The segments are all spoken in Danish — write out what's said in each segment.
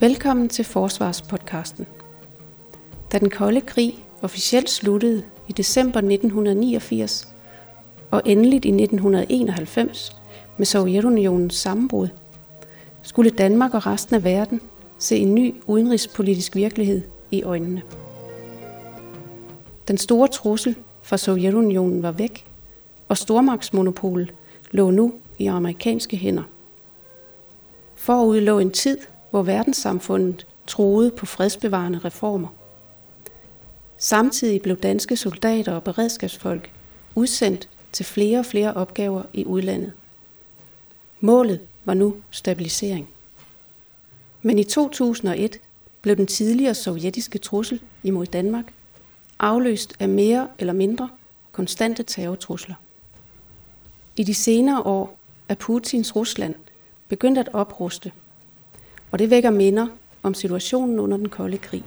Velkommen til Forsvarspodcasten. Da den kolde krig officielt sluttede i december 1989 og endeligt i 1991 med Sovjetunionens sammenbrud, skulle Danmark og resten af verden se en ny udenrigspolitisk virkelighed i øjnene. Den store trussel fra Sovjetunionen var væk, og stormagtsmonopolet lå nu i amerikanske hænder. Forud lå en tid, hvor verdenssamfundet troede på fredsbevarende reformer. Samtidig blev danske soldater og beredskabsfolk udsendt til flere og flere opgaver i udlandet. Målet var nu stabilisering. Men i 2001 blev den tidligere sovjetiske trussel imod Danmark afløst af mere eller mindre konstante terrortrusler. I de senere år er Putins Rusland begyndt at opruste, og det vækker minder om situationen under den kolde krig.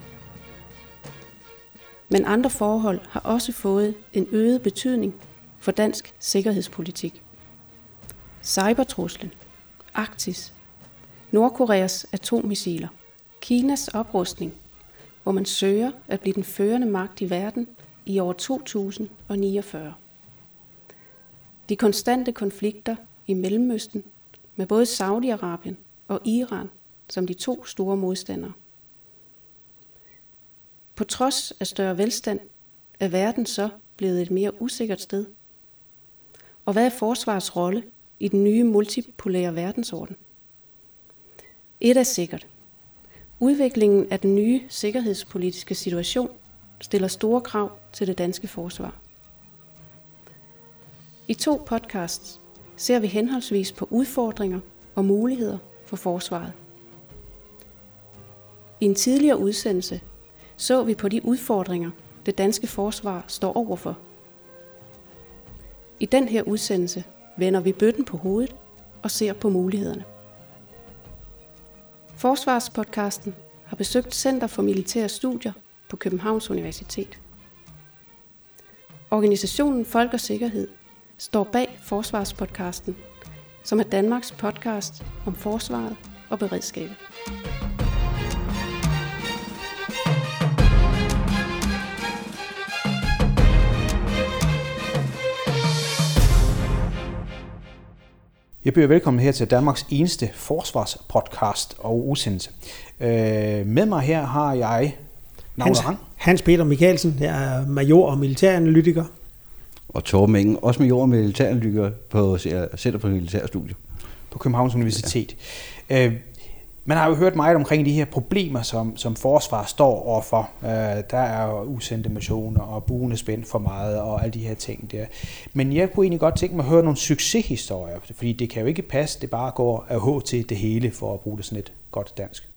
Men andre forhold har også fået en øget betydning for dansk sikkerhedspolitik. Cybertruslen, Arktis, Nordkoreas atommissiler, Kinas oprustning, hvor man søger at blive den førende magt i verden i år 2049. De konstante konflikter i Mellemøsten med både Saudi-Arabien og Iran som de to store modstandere. På trods af større velstand er verden så blevet et mere usikkert sted. Og hvad er forsvars rolle i den nye multipolære verdensorden? Et er sikkert. Udviklingen af den nye sikkerhedspolitiske situation stiller store krav til det danske forsvar. I to podcasts ser vi henholdsvis på udfordringer og muligheder for forsvaret. I en tidligere udsendelse så vi på de udfordringer, det danske forsvar står overfor. I den her udsendelse vender vi bøtten på hovedet og ser på mulighederne. Forsvarspodcasten har besøgt Center for Militære Studier på Københavns Universitet. Organisationen Folk og Sikkerhed står bag Forsvarspodcasten, som er Danmarks podcast om forsvaret og beredskabet. Jeg byder velkommen her til Danmarks eneste forsvarspodcast og udsendelse. Øh, med mig her har jeg Hans, Hans Peter Mikkelsen, jeg er major og militæranalytiker. Og Torben Ingen, også major og militæranalytiker på Center for Militærstudier. På Københavns Universitet. Ja. Øh, man har jo hørt meget omkring de her problemer, som, som forsvar står overfor. Øh, der er jo usendte missioner og buende spændt for meget og alle de her ting der. Men jeg kunne egentlig godt tænke mig at høre nogle succeshistorier, fordi det kan jo ikke passe, det bare går af H til det hele, for at bruge det sådan et godt dansk.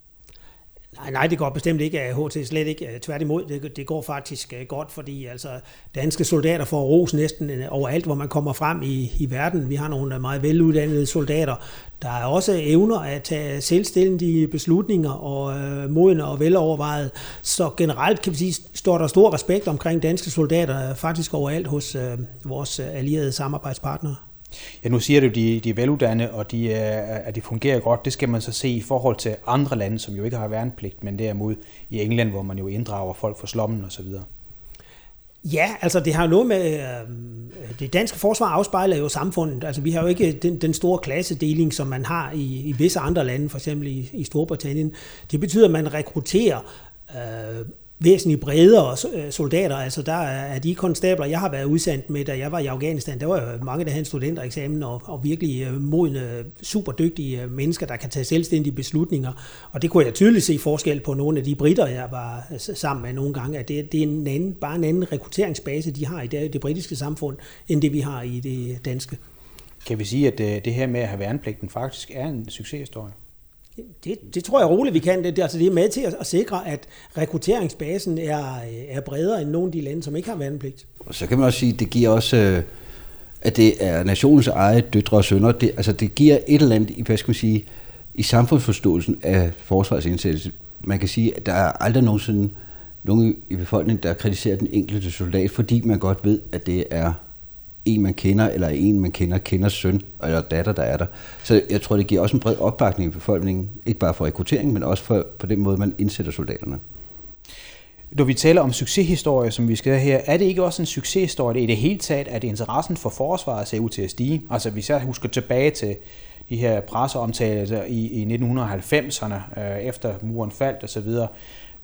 Nej, nej, det går bestemt ikke af HT, slet ikke. Øh, tværtimod, det, det går faktisk øh, godt, fordi altså, danske soldater får ros næsten øh, overalt, hvor man kommer frem i, i verden. Vi har nogle meget veluddannede soldater, der er også evner at tage selvstændige beslutninger og øh, modne og velovervejet. Så generelt kan vi sige, står der stor respekt omkring danske soldater faktisk overalt hos øh, vores allierede samarbejdspartnere. Ja, nu siger du, at de, de er veluddannede, og de, at de fungerer godt. Det skal man så se i forhold til andre lande, som jo ikke har værnepligt, men derimod i England, hvor man jo inddrager folk fra slommen osv. Ja, altså det har noget med, øh, det danske forsvar afspejler jo samfundet. Altså vi har jo ikke den, den store klassedeling, som man har i, i visse andre lande, for eksempel i, i Storbritannien. Det betyder, at man rekrutterer øh, væsentligt bredere øh, soldater. Altså der er de konstabler, jeg har været udsendt med, da jeg var i Afghanistan, der var jo mange, der havde en studentereksamen, og, og virkelig øh, modne, super dygtige øh, mennesker, der kan tage selvstændige beslutninger. Og det kunne jeg tydeligt se forskel på nogle af de britter, jeg var sammen med nogle gange, at det, det er en anden, bare en anden rekrutteringsbase, de har i det, det britiske samfund, end det vi har i det danske. Kan vi sige, at det her med at have værnepligten faktisk er en succeshistorie? Det, det tror jeg roligt, vi kan. Det, altså, det er med til at, at sikre, at rekrutteringsbasen er, er bredere end nogle af de lande, som ikke har værnepligt. Og så kan man også sige, at det giver også, øh, at det er nationens eget døtre og sønner. Det, altså, det giver et eller andet, hvad skal man sige, i samfundsforståelsen af forsvarsindsættelse. Man kan sige, at der er aldrig nogensinde nogen i befolkningen, der kritiserer den enkelte soldat, fordi man godt ved, at det er en, man kender, eller en, man kender, kender søn eller datter, der er der. Så jeg tror, det giver også en bred opbakning i befolkningen, ikke bare for rekruttering, men også for, på den måde, man indsætter soldaterne. Når vi taler om succeshistorie, som vi skal have her, er det ikke også en succeshistorie i det hele taget, at interessen for forsvaret ser ud til at stige? Altså hvis jeg husker tilbage til de her presseomtaler i, i 1990'erne, øh, efter muren faldt osv.,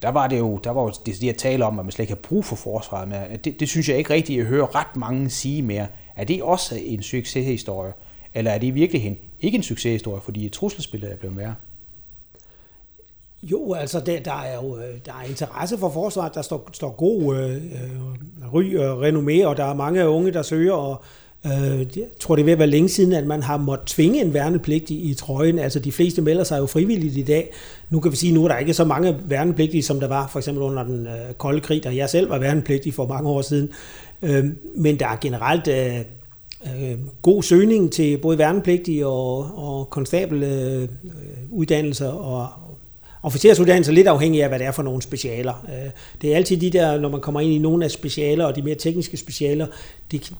der var det jo, der var jo det, at tale om, at man slet ikke har brug for forsvaret mere. Det, det synes jeg ikke rigtigt, at jeg hører ret mange sige mere. Er det også en succeshistorie? Eller er det i virkeligheden ikke en succeshistorie, fordi trusselsbilledet er blevet værre? Jo, altså der, der er jo øh, der er interesse for forsvaret, der står, står god øh, øh, ry og renommé, og der er mange unge, der søger, og Øh, jeg tror, det er ved at være længe siden, at man har måttet tvinge en værnepligtig i, trøjen. Altså de fleste melder sig jo frivilligt i dag. Nu kan vi sige, nu er der ikke så mange værnepligtige, som der var for eksempel under den øh, kolde krig, da jeg selv var værnepligtig for mange år siden. Øhm, men der er generelt... Øh, øh, god søgning til både værnepligtige og, og konstabeluddannelser øh, og, officersuddannelse er lidt afhængig af, hvad det er for nogle specialer. Øh, det er altid de der, når man kommer ind i nogle af specialer, og de mere tekniske specialer,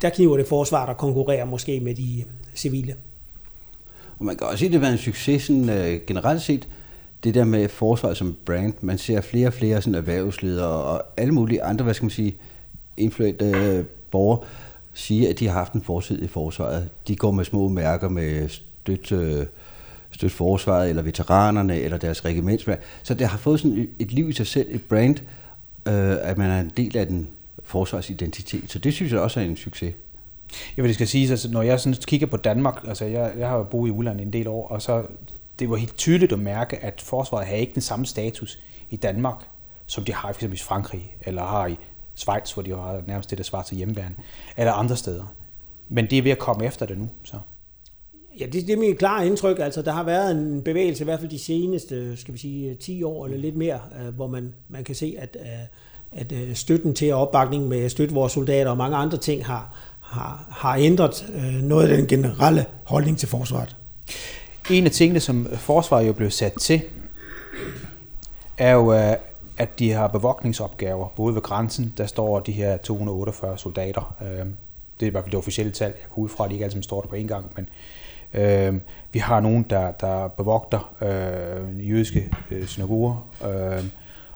der kniver det forsvar, der konkurrerer måske med de civile. Og man kan også sige, at det har været en succes sådan, uh, generelt set, det der med forsvaret som brand. Man ser flere og flere sådan, erhvervsledere og alle mulige andre, hvad skal man sige, influente uh, borgere, sige, at de har haft en fortid i forsvaret. De går med små mærker med støtte, uh, støtte forsvaret, eller veteranerne, eller deres regimentsmænd. Så det har fået sådan et liv i sig selv, et brand, øh, at man er en del af den forsvarsidentitet. Så det synes jeg også er en succes. Jeg vil det skal sige, altså, når jeg sådan kigger på Danmark, altså jeg, jeg har jo boet i udlandet en del år, og så det var helt tydeligt at mærke, at forsvaret har ikke den samme status i Danmark, som de har i i Frankrig, eller har i Schweiz, hvor de har nærmest det, der svarer til hjemmeværende, eller andre steder. Men det er ved at komme efter det nu. Så. Ja, det, det er mit klare indtryk. Altså, der har været en bevægelse, i hvert fald de seneste, skal vi sige, øh, 10 år eller lidt mere, øh, hvor man, man kan se, at, øh, at støtten til opbakning med støtte vores soldater og mange andre ting har, har, har ændret noget af den generelle holdning til forsvaret. En af tingene, som forsvaret jo blev sat til, er jo, at de har bevogtningsopgaver, både ved grænsen, der står de her 248 soldater. Det er i hvert fald det officielle tal. Jeg kan ud fra, at de ikke altid står der på en gang, men Øh, vi har nogen, der, der bevogter øh, jødiske øh, synagoger, øh,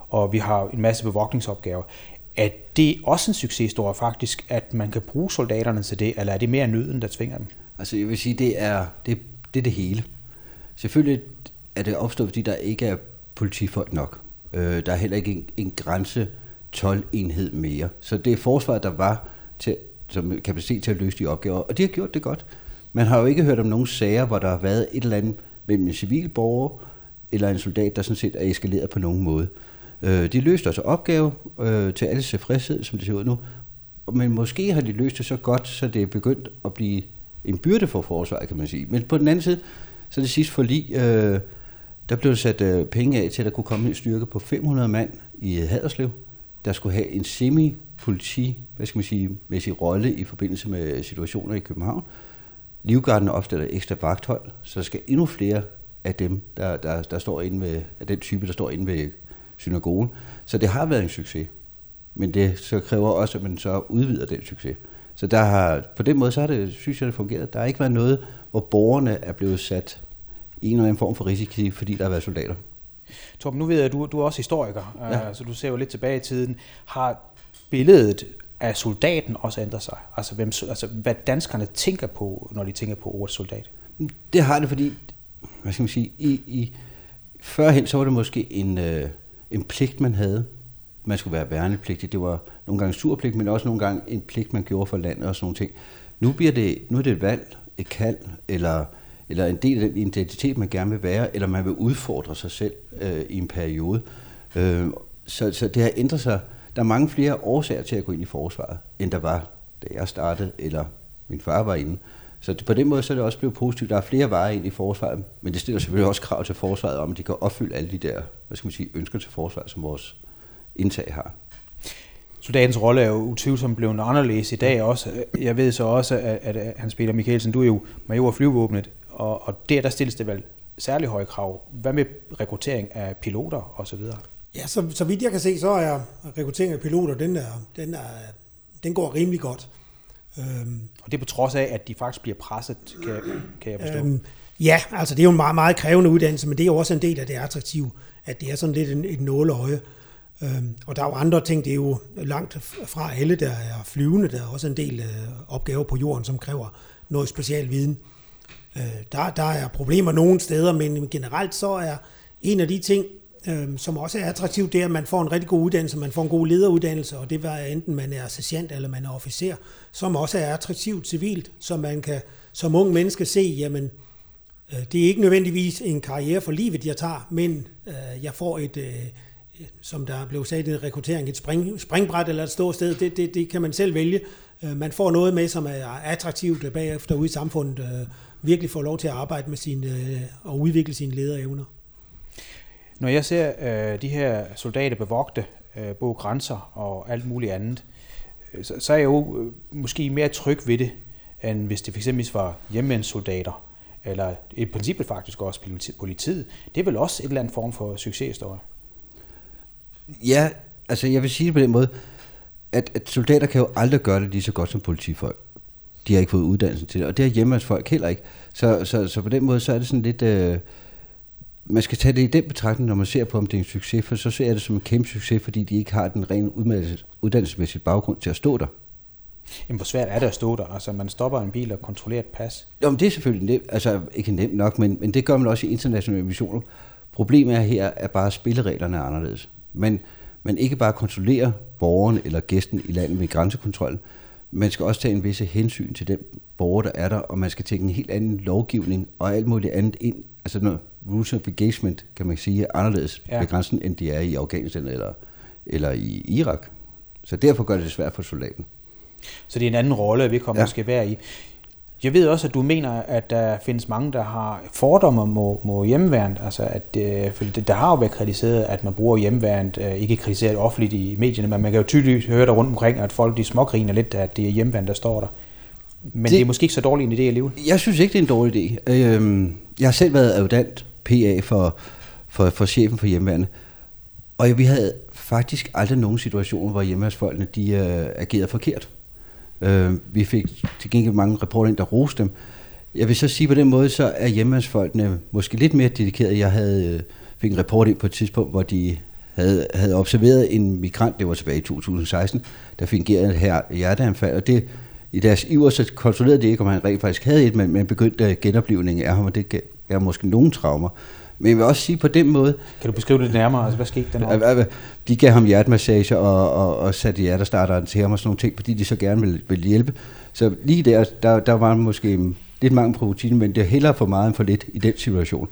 og vi har en masse bevogtningsopgaver. Er det også en succeshistorie faktisk, at man kan bruge soldaterne til det, eller er det mere nøden, der tvinger dem? Altså jeg vil sige, det er det, det, er det hele. Selvfølgelig er det opstået, fordi der ikke er politifolk nok. Øh, der er heller ikke en, en grænse 12-enhed mere. Så det er forsvaret, der var til, som kapacitet til at løse de opgaver, og de har gjort det godt. Man har jo ikke hørt om nogen sager, hvor der har været et eller andet mellem en civil borger eller en soldat, der sådan set er eskaleret på nogen måde. Øh, de løste altså opgave øh, til alles tilfredshed, som det ser ud nu. Men måske har de løst det så godt, så det er begyndt at blive en byrde for forsvaret, kan man sige. Men på den anden side, så det sidste forlig, øh, der blev sat øh, penge af til, at der kunne komme en styrke på 500 mand i øh, Haderslev, der skulle have en semi-politi, hvad skal man sige, mæssig rolle i forbindelse med øh, situationer i København. Livgarden opstiller ekstra vagthold, så der skal endnu flere af dem, der, der, der står inde ved, af den type, der står inde ved synagogen. Så det har været en succes. Men det så kræver også, at man så udvider den succes. Så der har, på den måde, så har det, synes jeg, det fungeret. Der har ikke været noget, hvor borgerne er blevet sat i en eller anden form for risiko, fordi der har været soldater. Torben, nu ved jeg, at du, du er også historiker, ja. så du ser jo lidt tilbage i tiden. Har billedet at soldaten også ændrer sig? Altså, hvem, altså hvad danskerne tænker på, når de tænker på ordet soldat? Det har det, fordi, hvad skal man sige, i, i, førhen så var det måske en, øh, en pligt, man havde. Man skulle være værnepligtig. Det var nogle gange surpligt, men også nogle gange en pligt, man gjorde for landet og sådan nogle ting. Nu, bliver det, nu er det et valg, et kald, eller, eller en del af den identitet, man gerne vil være, eller man vil udfordre sig selv øh, i en periode. Øh, så, så det har ændret sig der er mange flere årsager til at gå ind i forsvaret, end der var, da jeg startede, eller min far var inde. Så det, på den måde så er det også blevet positivt. Der er flere veje ind i forsvaret, men det stiller selvfølgelig også krav til forsvaret om, at de kan opfylde alle de der hvad skal man sige, ønsker til forsvaret, som vores indtag har. Soldatens rolle er jo utvivlsomt blevet anderledes i dag også. Jeg ved så også, at, at Hans Peter Mikkelsen, du er jo major af flyvåbnet, og, og der, der stilles det vel særlig høje krav. Hvad med rekruttering af piloter osv.? Ja, så, så vidt jeg kan se, så er rekruttering af piloter, den, er, den, er, den går rimelig godt. Øhm, og det er på trods af, at de faktisk bliver presset, kan, kan jeg forstå. Øhm, ja, altså det er jo en meget, meget krævende uddannelse, men det er jo også en del af det attraktive, at det er sådan lidt et nåleøje. Øhm, og der er jo andre ting, det er jo langt fra alle, der er flyvende. Der er også en del øh, opgaver på jorden, som kræver noget special viden. Øh, der, der er problemer nogle steder, men generelt så er en af de ting, øh, som også er attraktivt, det er, at man får en rigtig god uddannelse, man får en god lederuddannelse, og det var enten man er sergeant eller man er officer, som også er attraktivt civilt, så man kan som ung menneske se, jamen, øh, det er ikke nødvendigvis en karriere for livet, jeg tager, men øh, jeg får et, øh, som der blev sagt i rekruttering, et spring, springbræt eller et stort sted, det, det, det kan man selv vælge. Øh, man får noget med, som er attraktivt bagefter ude i samfundet, øh, virkelig får lov til at arbejde med sin, øh, og udvikle sine lederevner. Når jeg ser øh, de her soldater bevogte øh, både grænser og alt muligt andet, øh, så, så er jeg jo øh, måske mere tryg ved det, end hvis det fx var hjemmeværnssoldater, eller i princippet faktisk også politiet. Det er vel også et eller andet form for succeshistorie? Ja, altså jeg vil sige det på den måde, at, at soldater kan jo aldrig gøre det lige så godt som politifolk. De har ikke fået uddannelsen til det, og det har hjemmeværnsfolk heller ikke. Så, så, så på den måde, så er det sådan lidt... Øh, man skal tage det i den betragtning, når man ser på, om det er en succes, for så ser jeg det som en kæmpe succes, fordi de ikke har den rene uddannelsesmæssige baggrund til at stå der. Jamen, hvor svært er det at stå der? Altså, man stopper en bil og kontrollerer et pas. Jo, men det er selvfølgelig nemt. Altså, ikke nemt nok, men, men det gør man også i internationale missioner. Problemet er her, at bare spillereglerne er anderledes. Men man ikke bare kontrollerer borgeren eller gæsten i landet ved grænsekontrollen, man skal også tage en visse hensyn til den borger, der er der, og man skal tænke en helt anden lovgivning og alt muligt andet ind. Altså noget rules of engagement, kan man sige, er anderledes ja. ved grænsen, end de er i Afghanistan eller, eller i Irak. Så derfor gør det det svært for soldaten. Så det er en anden rolle, vi kommer ja. skal være i. Jeg ved også, at du mener, at der findes mange, der har fordomme mod, mod hjemmeværend. Altså, at, øh, for det, der har jo været kritiseret, at man bruger hjemmeværend, øh, ikke kritiseret offentligt i medierne, men man kan jo tydeligt høre der rundt omkring, at folk de smågriner lidt, at det er hjemmeværend, der står der. Men det, det er måske ikke så dårlig en idé alligevel. Jeg synes ikke, det er en dårlig idé. Øh, jeg har selv været adjutant PA for, for, for chefen for hjemmeværende, og vi havde faktisk aldrig nogen situation, hvor hjemmeværnsfolkene de, øh, agerede forkert. Øh, vi fik til gengæld mange rapporter ind, der roste dem. Jeg vil så sige på den måde, så er hjemmeværnsfolkene måske lidt mere dedikerede. Jeg havde, øh, fik en rapport ind på et tidspunkt, hvor de havde, havde observeret en migrant, det var tilbage i 2016, der fungerede her hjerteanfald, og det, i deres iver, så kontrollerede de ikke, om han rent faktisk havde et, men, men begyndte genoplevningen af ham, og det gav måske nogle traumer. Men jeg vil også sige på den måde... Kan du beskrive det nærmere? Altså, hvad skete der? De gav ham hjertemassage og, og, og satte hjertestarteren til ham og sådan nogle ting, fordi de så gerne ville, ville hjælpe. Så lige der, der, der var måske lidt mange protein, men det er hellere for meget end for lidt i den situation.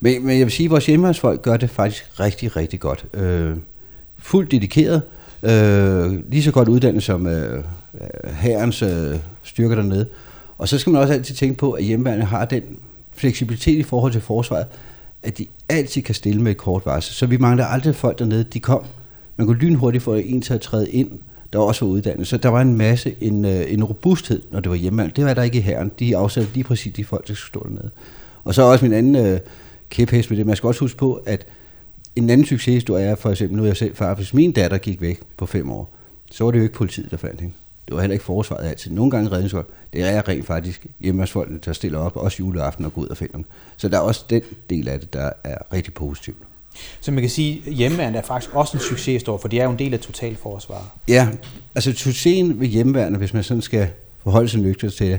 Men, men jeg vil sige, at vores hjemmehjælpsfolk gør det faktisk rigtig, rigtig godt. Øh, fuldt dedikeret. Øh, Øh, lige så godt uddannet som øh, øh, herrens øh, styrker dernede. Og så skal man også altid tænke på, at hjemmeværende har den fleksibilitet i forhold til forsvaret, at de altid kan stille med et kort varsel. Så vi mangler aldrig folk dernede. De kom. Man kunne lynhurtigt få en til at træde ind, der også var uddannet. Så der var en masse, en, øh, en robusthed, når det var hjemmeværende. Det var der ikke i herren. De afsatte lige præcis de folk, der skulle stå dernede. Og så også min anden øh, kæphest med det. Man skal også huske på, at en anden succeshistorie er for eksempel, nu er jeg selv far, hvis min datter gik væk på fem år, så var det jo ikke politiet, der fandt hende. Det var heller ikke forsvaret altid. Nogle gange redningsfolk. Det er rent faktisk hjemmeværnsfolkene, der stiller op, også juleaften og går ud og finder dem. Så der er også den del af det, der er rigtig positivt. Så man kan sige, at hjemmeværende er faktisk også en succeshistorie, for det er jo en del af totalforsvaret. Ja, altså succesen ved hjemmeværende, hvis man sådan skal forholde sig nøgter til det,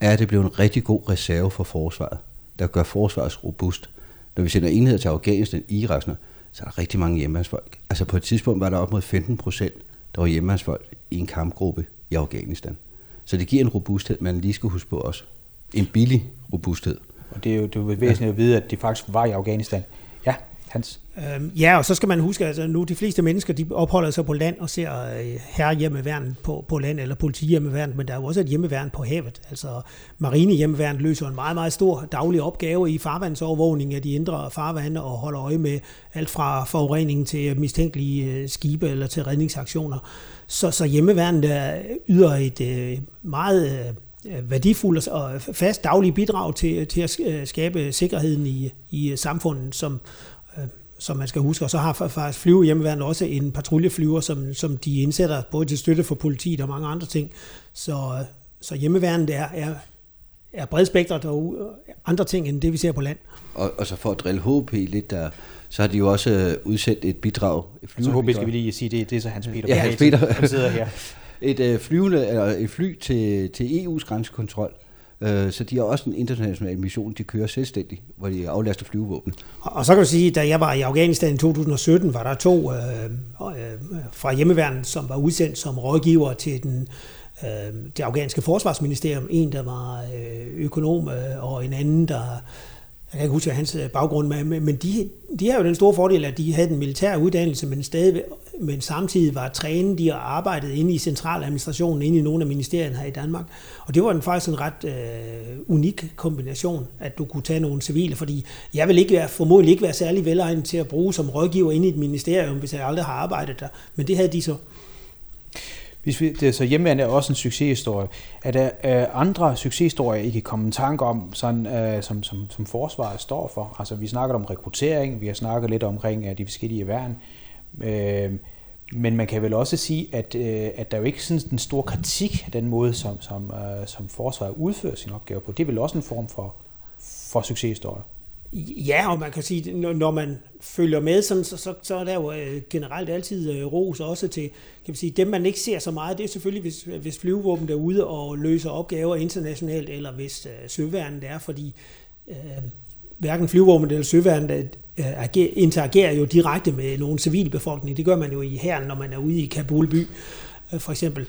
er, at det bliver en rigtig god reserve for forsvaret, der gør forsvaret robust. Når vi sender enheder til Afghanistan, Irak, så er der rigtig mange hjemmandsfolk. Altså på et tidspunkt var der op mod 15 procent, der var hjemmandsfolk i en kampgruppe i Afghanistan. Så det giver en robusthed, man lige skal huske på også. En billig robusthed. Og det er jo, det er jo væsentligt ja. at vide, at de faktisk var i Afghanistan. Ja, Hans? Øhm, ja, og så skal man huske, at altså, nu de fleste mennesker, de opholder sig på land og ser øh, herrehjemmeværn på, på land, eller politihjemmeværn, men der er jo også et hjemmeværn på havet. Altså marinehjemmeværn løser en meget, meget stor daglig opgave i farvandsovervågning af de indre farvande og holder øje med alt fra forurening til mistænkelige øh, skibe eller til redningsaktioner. Så, så hjemmeværnet der yder et øh, meget øh, værdifuldt og fast daglige bidrag til, til at øh, skabe sikkerheden i, i samfundet, som, som man skal huske. Og så har faktisk flyvehjemmeværnet også en patruljeflyver, som, som de indsætter både til støtte for politiet og mange andre ting. Så så hjemmeværnet er, er, er bredspektret og andre ting end det, vi ser på land. Og, og så for at drille HP lidt, der, så har de jo også øh, udsendt et bidrag. Et så HP skal vi lige sige, det, det er så Hans Peter. Ja, Hans Peter. Han sidder her. et, øh, flyvende, eller et fly til, til EU's grænsekontrol. Øh, så de har også en international mission, de kører selvstændigt, hvor de aflaster flyvevåben. Og, og så kan du sige, da jeg var i Afghanistan i 2017, var der to øh, øh, fra hjemmeværnet, som var udsendt som rådgiver til den øh, det afghanske forsvarsministerium. En, der var øh, økonom, øh, og en anden, der jeg kan ikke huske hans baggrund, med, men de, de har jo den store fordel, at de havde den militære uddannelse, men, stadig, men samtidig var trænet de og arbejdet inde i centraladministrationen, inde i nogle af ministerierne her i Danmark. Og det var en faktisk en ret øh, unik kombination, at du kunne tage nogle civile, fordi jeg vil ikke være, formodentlig ikke være særlig velegnet til at bruge som rådgiver inde i et ministerium, hvis jeg aldrig har arbejdet der, men det havde de så. Hvis vi, det, så hjemmeværende er også en succeshistorie. Er der øh, andre succeshistorier, I kan komme i tanke om, sådan, øh, som, som, som forsvaret står for? Altså, vi snakker om rekruttering, vi har snakket lidt omkring øh, de forskellige værn. Øh, men man kan vel også sige, at, øh, at der er jo ikke sådan en stor kritik af den måde, som, som, øh, som forsvaret udfører sin opgave på. Det er vel også en form for, for succeshistorie? Ja, og man kan sige, når man følger med, så, så, så er der jo øh, generelt altid øh, ros også til, kan man sige, dem man ikke ser så meget, det er selvfølgelig, hvis, hvis flyvevåben er ude og løser opgaver internationalt, eller hvis øh, søværnet er, fordi øh, hverken flyvevåben eller søværnet øh, øh interagerer jo direkte med nogen civilbefolkning. Det gør man jo i herren, når man er ude i Kabul by, øh, for eksempel.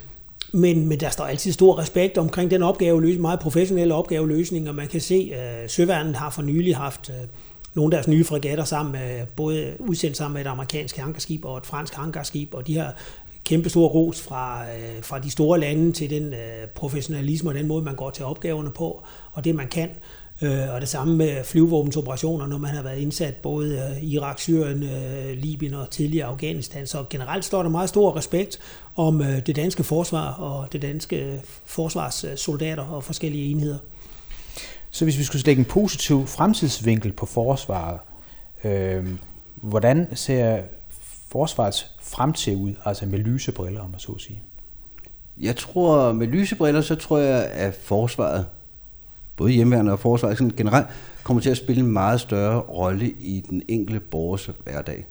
Men, men der står altid stor respekt omkring den opgaveløsning, meget professionelle opgaveløsning, og man kan se, at øh, Søværnet har for nylig haft øh, nogle af deres nye fregatter sammen med, både udsendt sammen med et amerikansk hangarskib og et fransk hangarskib, og de har kæmpe stor ros fra, øh, fra de store lande til den øh, professionalisme og den måde, man går til opgaverne på, og det man kan. Øh, og det samme med flyvevåbensoperationer, når man har været indsat både i Irak, Syrien, øh, Libyen og tidligere Afghanistan. Så generelt står der meget stor respekt om øh, det danske forsvar og det danske forsvarssoldater og forskellige enheder. Så hvis vi skulle lægge en positiv fremtidsvinkel på forsvaret, øh, hvordan ser forsvarets fremtid ud, altså med lysebriller, om man så at sige? Jeg tror, med lysebriller, så tror jeg, at forsvaret både hjemmeværende og forsvaret sådan generelt, kommer til at spille en meget større rolle i den enkelte borgers hverdag.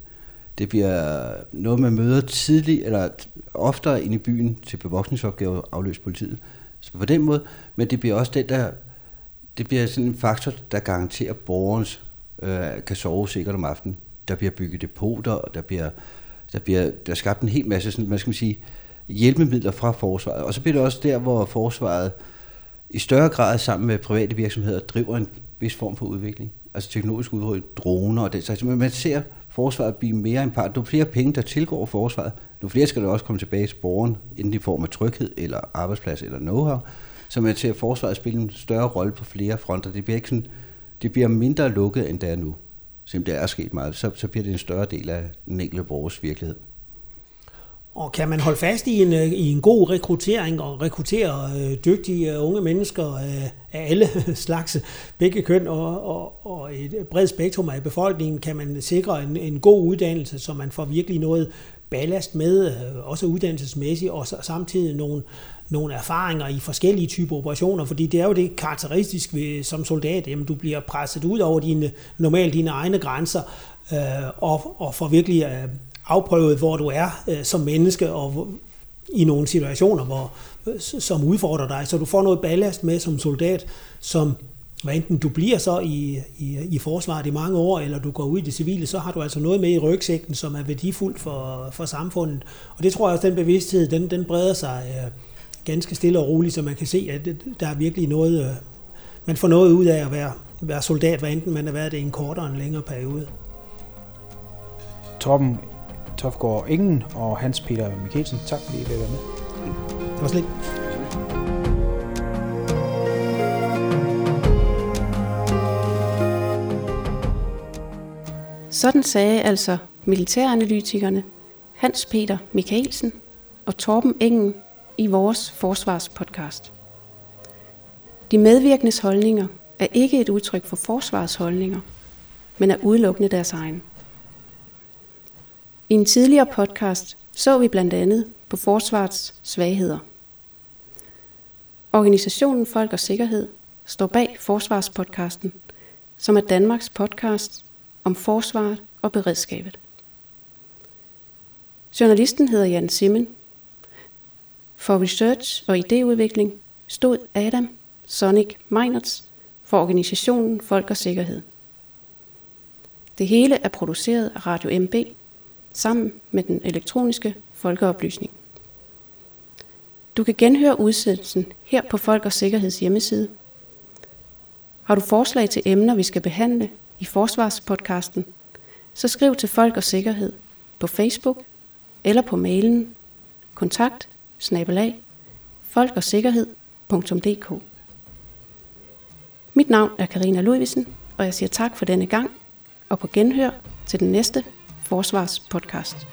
Det bliver noget, man møder tidligt, eller oftere ind i byen til bevoksningsopgaver afløst politiet. Så på den måde, men det bliver også det, der, det bliver sådan en faktor, der garanterer, at borgerens øh, kan sove sikkert om aftenen. Der bliver bygget depoter, og der bliver, der bliver der er skabt en hel masse, sådan, hvad skal man sige, hjælpemidler fra forsvaret. Og så bliver det også der, hvor forsvaret øh, i større grad sammen med private virksomheder driver en vis form for udvikling. Altså teknologisk udvikling, droner og det. Så man ser forsvaret blive mere en part. Nu flere penge, der tilgår forsvaret. Nu flere skal der også komme tilbage til borgeren, enten i form af tryghed, eller arbejdsplads, eller know-how. Så man ser forsvaret spille en større rolle på flere fronter. Det bliver, ikke sådan, det bliver mindre lukket, end det er nu. Selvom det er sket meget, så, så bliver det en større del af den enkelte borgers virkelighed. Og kan man holde fast i en, øh, i en god rekruttering og rekruttere øh, dygtige øh, unge mennesker af, af alle slags, begge køn og, og, og et bredt spektrum af befolkningen, kan man sikre en, en god uddannelse, så man får virkelig noget ballast med, også uddannelsesmæssigt, og samtidig nogle, nogle erfaringer i forskellige typer operationer, fordi det er jo det karakteristisk ved, som soldat, jamen du bliver presset ud over dine, normalt dine egne grænser, øh, og, og får virkelig øh, afprøvet, hvor du er øh, som menneske, og hvor, i nogle situationer, hvor, øh, som udfordrer dig. Så du får noget ballast med som soldat, som hvad enten du bliver så i, i, i forsvaret i mange år, eller du går ud i det civile, så har du altså noget med i rygsækken, som er værdifuldt for, for samfundet. Og det tror jeg også, den bevidsthed, den, den breder sig øh, ganske stille og roligt, så man kan se, at øh, der er virkelig noget, øh, man får noget ud af at være, være soldat, hvad enten man har været det i en kortere eller en længere periode. Torben, Tofgaard Ingen og Hans Peter Mikkelsen. Tak fordi I vil være med. Det var slet. Sådan sagde altså militæranalytikerne Hans Peter Mikkelsen og Torben Engen i vores forsvarspodcast. De medvirkendes holdninger er ikke et udtryk for forsvarsholdninger, men er udelukkende deres egen. I en tidligere podcast så vi blandt andet på forsvarets svagheder. Organisationen Folk og Sikkerhed står bag Forsvarspodcasten, som er Danmarks podcast om forsvaret og beredskabet. Journalisten hedder Jan Simmen. For research og idéudvikling stod Adam Sonic Meinerts for organisationen Folk og Sikkerhed. Det hele er produceret af Radio MB sammen med den elektroniske folkeoplysning. Du kan genhøre udsendelsen her på Folk og Sikkerheds hjemmeside. Har du forslag til emner, vi skal behandle i Forsvarspodcasten, så skriv til Folk og Sikkerhed på Facebook eller på mailen kontakt snabelag folkogsikkerhed.dk Mit navn er Karina Ludvigsen, og jeg siger tak for denne gang, og på genhør til den næste Forsvarspodcast.